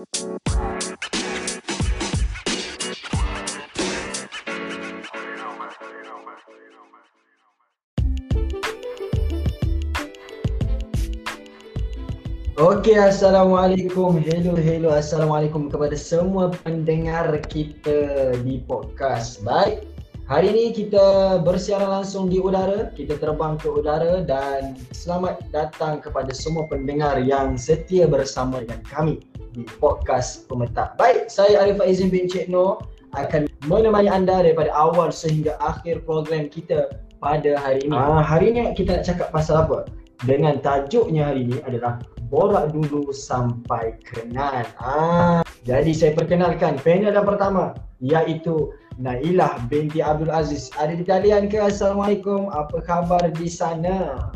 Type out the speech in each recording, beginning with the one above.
Okey, Assalamualaikum. Hello, hello. Assalamualaikum kepada semua pendengar kita di podcast. Baik, hari ini kita bersiaran langsung di udara. Kita terbang ke udara dan selamat datang kepada semua pendengar yang setia bersama dengan kami di podcast Pemetak. Baik, saya Arif Aizin bin Cik Noh akan menemani anda daripada awal sehingga akhir program kita pada hari ini. Ah, hari ini kita nak cakap pasal apa? Dengan tajuknya hari ini adalah borak dulu sampai kenal. Ah, jadi saya perkenalkan panel yang pertama iaitu Nailah binti Abdul Aziz. Ada di talian ke? Assalamualaikum. Apa khabar di sana?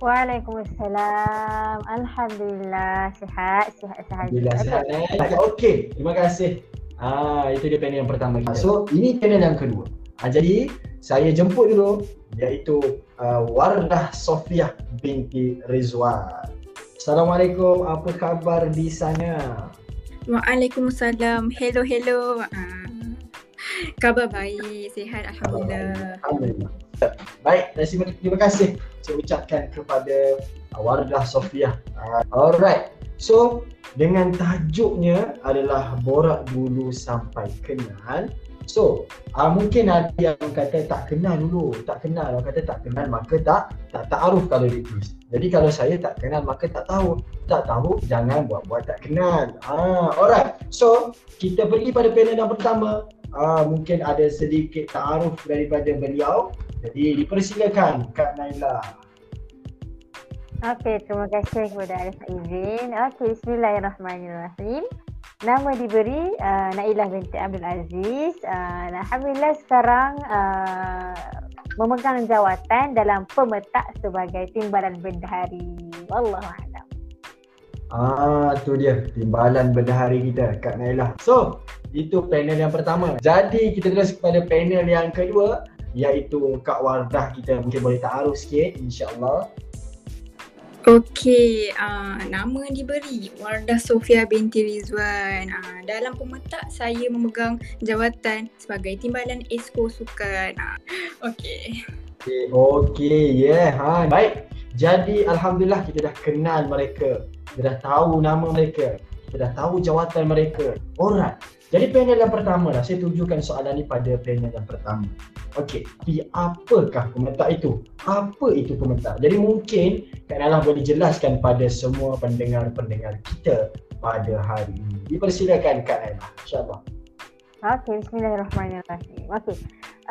Waalaikumsalam. Alhamdulillah sihat, sihat sahaja. Alhamdulillah sihat. Eh? Okey, terima kasih. Ah, itu dia panel yang pertama. So, ini panel yang kedua. Ah, jadi, saya jemput dulu iaitu uh, Wardah Sofiah binti Rizwan. Assalamualaikum, apa khabar di sana? Waalaikumsalam. Hello, hello. Uh, khabar baik, sihat alhamdulillah. Alhamdulillah. Baik, terima, terima kasih saya ucapkan kepada Wardah Sofia. Uh, alright. So, dengan tajuknya adalah borak dulu sampai kenal. So, uh, mungkin ada yang kata tak kenal dulu, tak kenal. Orang kata tak kenal maka tak tak taaruf kalau ditulis. Jadi kalau saya tak kenal maka tak tahu. Tak tahu jangan buat-buat tak kenal. Ah, alright. So, kita pergi pada panel yang pertama. Ah, mungkin ada sedikit taaruf daripada beliau. Jadi dipersilakan Kak Naila. Okey, terima kasih kepada Arif Aizin. Okey, bismillahirrahmanirrahim. Nama diberi uh, Nailah binti Abdul Aziz. Uh, Alhamdulillah sekarang uh, memegang jawatan dalam pemetak sebagai timbalan bendahari. Wallahualam. Ah, tu dia timbalan bendahari kita Kak Nailah. So, itu panel yang pertama. Jadi kita terus kepada panel yang kedua iaitu Kak Wardah kita mungkin boleh taruh sikit insya-Allah. Okey, uh, nama diberi Wardah Sofia binti Rizwan. Uh, dalam pemetak saya memegang jawatan sebagai timbalan esko sukan. Uh, Okey. Okey, okay, yeah. Ha. Baik. Jadi alhamdulillah kita dah kenal mereka. Kita dah tahu nama mereka. Kita dah tahu jawatan mereka. Alright. Jadi panel yang pertama lah, saya tujukan soalan ni pada panel yang pertama. Okey, apakah pemetak itu? Apa itu pemetak? Jadi mungkin Kak Nala boleh jelaskan pada semua pendengar-pendengar kita pada hari ini. Dipersilakan Kak Nala, insyaAllah. Okey, bismillahirrahmanirrahim. Okey,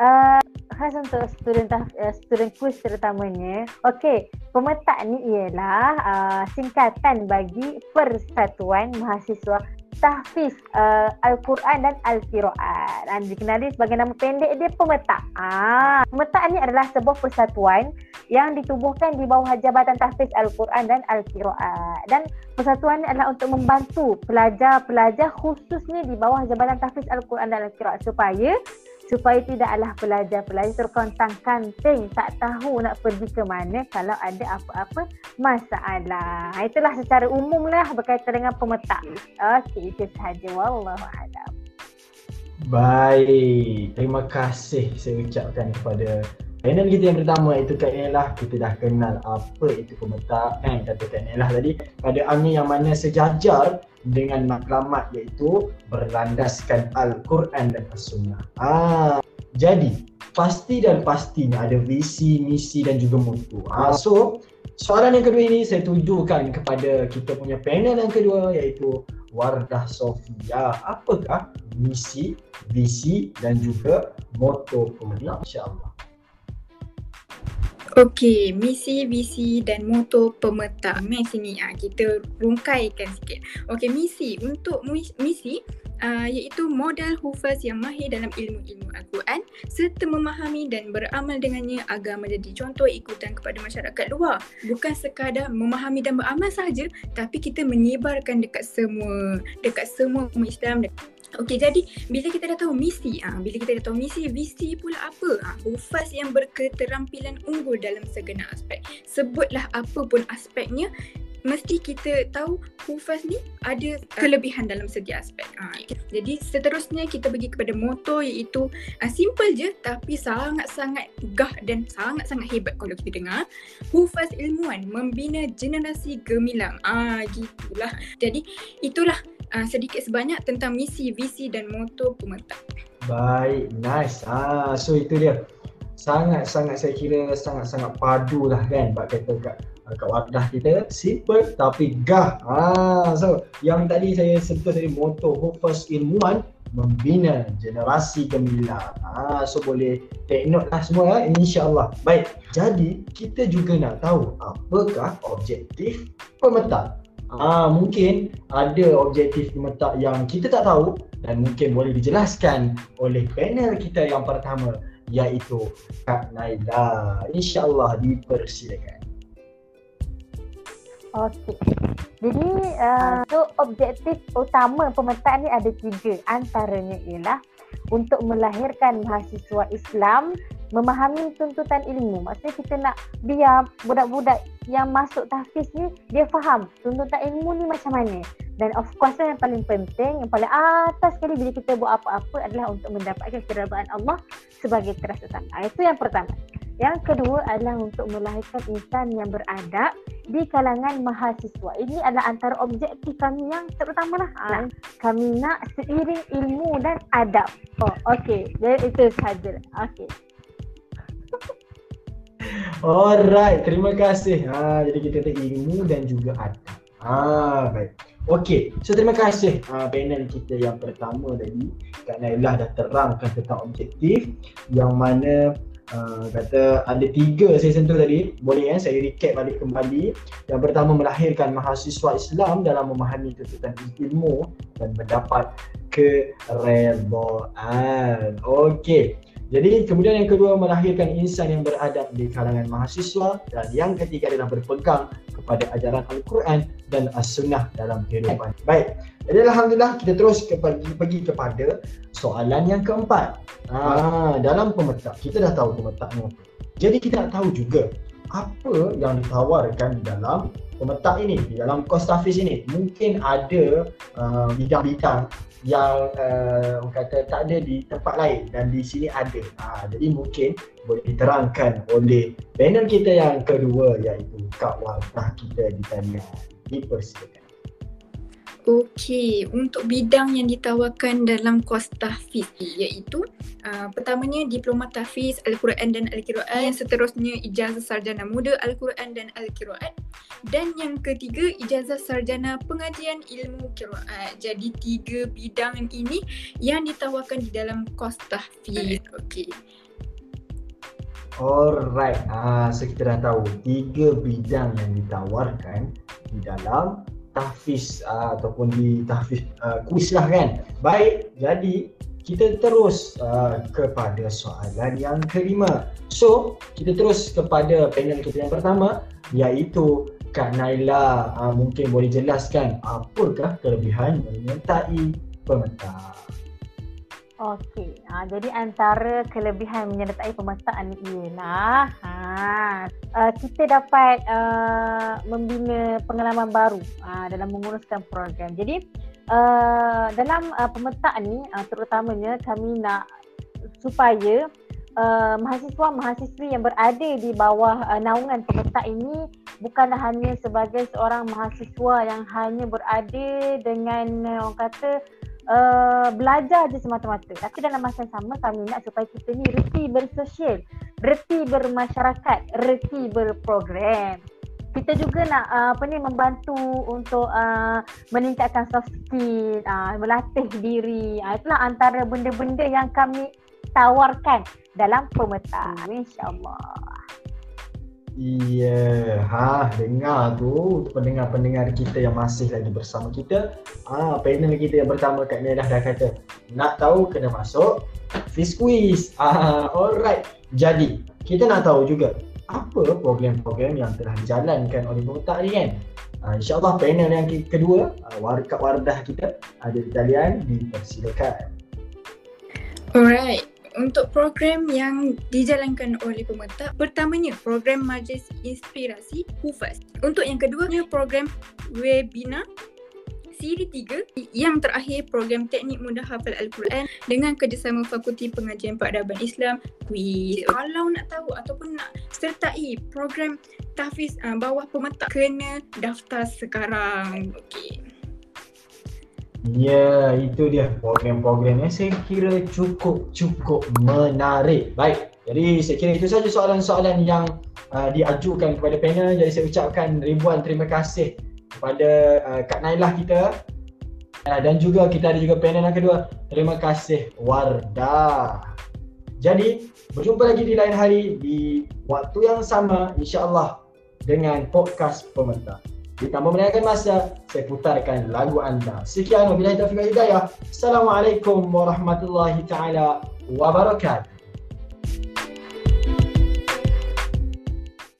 uh, khas untuk student uh, student quiz terutamanya. Okey, pemetak ni ialah uh, singkatan bagi Persatuan Mahasiswa tahfiz uh, Al-Quran dan Al-Qiraan. Dan dikenali sebagai nama pendek dia pemetak. Ah, pemetak ni adalah sebuah persatuan yang ditubuhkan di bawah Jabatan Tahfiz Al-Quran dan Al-Qiraan. Dan persatuan ni adalah untuk membantu pelajar-pelajar khususnya di bawah Jabatan Tahfiz Al-Quran dan Al-Qiraan supaya supaya tidaklah pelajar-pelajar terkontang kanting tak tahu nak pergi ke mana kalau ada apa-apa masalah. Itulah secara umum lah berkaitan dengan pemetak. Okey, itu sahaja. Wallahualam. Baik, terima kasih saya ucapkan kepada panel kita yang pertama itu Kak Nelah Kita dah kenal apa itu pemetak eh, kata Kak Nelah tadi Pada angin yang mana sejajar dengan maklumat iaitu berlandaskan Al-Quran dan As-Sunnah. Ah, Jadi, pasti dan pastinya ada visi, misi dan juga mutu ah, So, soalan yang kedua ini saya tujukan kepada kita punya panel yang kedua iaitu Wardah Sofia. Apakah misi, visi dan juga moto pemetak insyaAllah Okey, misi, visi dan moto pemetak. Mari sini ah kita rungkaikan sikit. Okey, misi untuk misi uh, iaitu modal hufaz yang mahir dalam ilmu-ilmu Al-Quran serta memahami dan beramal dengannya agar menjadi contoh ikutan kepada masyarakat luar. Bukan sekadar memahami dan beramal sahaja tapi kita menyebarkan dekat semua dekat semua umat Islam Okey jadi bila kita dah tahu misi ah bila kita dah tahu misi visi pula apa ah hufaz yang berketerampilan unggul dalam segenap aspek sebutlah apa pun aspeknya mesti kita tahu Hufaz ni ada kelebihan dalam segi aspek. Ha, jadi seterusnya kita pergi kepada moto iaitu uh, simple je tapi sangat-sangat gah dan sangat-sangat hebat kalau kita dengar. Hufaz ilmuwan membina generasi gemilang. Ah gitulah. Jadi itulah uh, sedikit sebanyak tentang misi, visi dan moto pemerintah. Baik, nice. Ah, so itu dia. Sangat-sangat saya kira sangat-sangat padu lah kan Bak kata kat, kat wadah kita Simple tapi gah ah, So yang tadi saya sentuh tadi moto Hopeless ilmuwan Membina generasi gemilang ah, So boleh take note lah semua ya InsyaAllah Baik, jadi kita juga nak tahu Apakah objektif pemetak Ah, mungkin ada objektif pemetak yang kita tak tahu dan mungkin boleh dijelaskan oleh panel kita yang pertama iaitu Kak Naila. InsyaAllah dipersilakan. Okey. Jadi uh, so objektif utama pemetaan ni ada tiga. Antaranya ialah untuk melahirkan mahasiswa Islam memahami tuntutan ilmu. Maksudnya kita nak biar budak-budak yang masuk tahfiz ni dia faham tuntutan ilmu ni macam mana. Dan of course yang paling penting, yang paling atas sekali bila kita buat apa-apa adalah untuk mendapatkan keredaan Allah sebagai kerasutan. Ah, itu yang pertama. Yang kedua adalah untuk melahirkan insan yang beradab di kalangan mahasiswa. Ini adalah antara objektif kami yang terutama lah. Ha, kami nak seiring ilmu dan adab. Oh, okay. Jadi itu sahaja. Okay. Alright, terima kasih. Ha, jadi kita ada ilmu dan juga adab. Ha, baik. Okey, so terima kasih uh, panel kita yang pertama tadi Kak Nailah dah terangkan tentang objektif yang mana uh, kata ada tiga saya sentuh tadi. Boleh kan saya recap balik kembali. Yang pertama melahirkan mahasiswa Islam dalam memahami tuntutan ilmu dan mendapat keredaan. Okey, jadi kemudian yang kedua melahirkan insan yang beradab di kalangan mahasiswa dan yang ketiga adalah berpegang kepada ajaran Al-Quran dan As-Sunnah dalam kehidupan. Baik, jadi Alhamdulillah kita terus pergi, pergi kepada soalan yang keempat. Ha, dalam pemetak, kita dah tahu pemetaknya. Jadi kita tahu juga apa yang ditawarkan dalam pemetak ini, di dalam kos tafis ini. Mungkin ada uh, bidang-bidang yang uh, kata tak ada di tempat lain dan di sini ada. Ha, jadi mungkin boleh diterangkan oleh panel kita yang kedua iaitu Kak Wafah kita di talian. Dipersilakan. Okey, untuk bidang yang ditawarkan dalam kos tahfiz iaitu uh, pertamanya diploma tahfiz Al-Quran dan Al-Qiraat, yang seterusnya ijazah sarjana muda Al-Quran dan Al-Qiraat dan yang ketiga ijazah sarjana pengajian ilmu qiraat. Jadi tiga bidang ini yang ditawarkan di dalam kos tahfiz. Okey. Alright, ah, so kita dah tahu tiga bidang yang ditawarkan di dalam tahfiz uh, ataupun di tahfiz uh, kuis lah kan. Baik, jadi kita terus uh, kepada soalan yang kelima. So, kita terus kepada panel kita yang pertama iaitu Kak Naila uh, mungkin boleh jelaskan apakah kelebihan menyertai pemerintah. Okey, ha, jadi antara kelebihan menyertai pemetaan ini ialah ha, uh, kita dapat uh, membina pengalaman baru uh, dalam menguruskan program. Jadi uh, dalam uh, pemetaan ni uh, terutamanya kami nak supaya uh, mahasiswa-mahasiswi yang berada di bawah uh, naungan pemetak ini bukanlah hanya sebagai seorang mahasiswa yang hanya berada dengan uh, orang kata uh, belajar je semata-mata. Tapi dalam masa yang sama kami nak supaya kita ni reti bersosial, reti bermasyarakat, reti berprogram. Kita juga nak uh, apa ni membantu untuk uh, meningkatkan soft skill, uh, melatih diri. Uh, itulah antara benda-benda yang kami tawarkan dalam pemetaan. InsyaAllah. Iya, ha dengar tu pendengar-pendengar kita yang masih lagi bersama kita. Ah, panel kita yang pertama Kak Nia dah, dah kata nak tahu kena masuk Fish Quiz. Ah, alright. Jadi, kita nak tahu juga apa program-program yang telah dijalankan oleh pemerintah ni kan? Ah, InsyaAllah panel yang kedua, ah, Kak Wardah kita ada di talian, dipersilakan. Alright, Untuk program yang dijalankan oleh pemerintah, pertamanya program Majlis Inspirasi HUFAS. Untuk yang keduanya program webinar siri tiga yang terakhir program teknik mudah hafal Al-Quran dengan kerjasama Fakulti Pengajian Peradaban Islam quiz. Kalau nak tahu ataupun nak sertai program tahfiz uh, bawah pemetak kena daftar sekarang. Okey. Ya, itu dia program-program yang saya kira cukup-cukup menarik. Baik, jadi saya kira itu saja soalan-soalan yang uh, diajukan kepada panel. Jadi saya ucapkan ribuan terima kasih kepada uh, Kak Nailah kita uh, dan juga kita ada juga panel yang kedua. Terima kasih Wardah. Jadi berjumpa lagi di lain hari di waktu yang sama insya-Allah dengan podcast pemerintah. Di tanpa menanyakan masa, saya putarkan lagu anda. Sekian wabillahi taufiq wal hidayah. Assalamualaikum warahmatullahi taala wabarakatuh.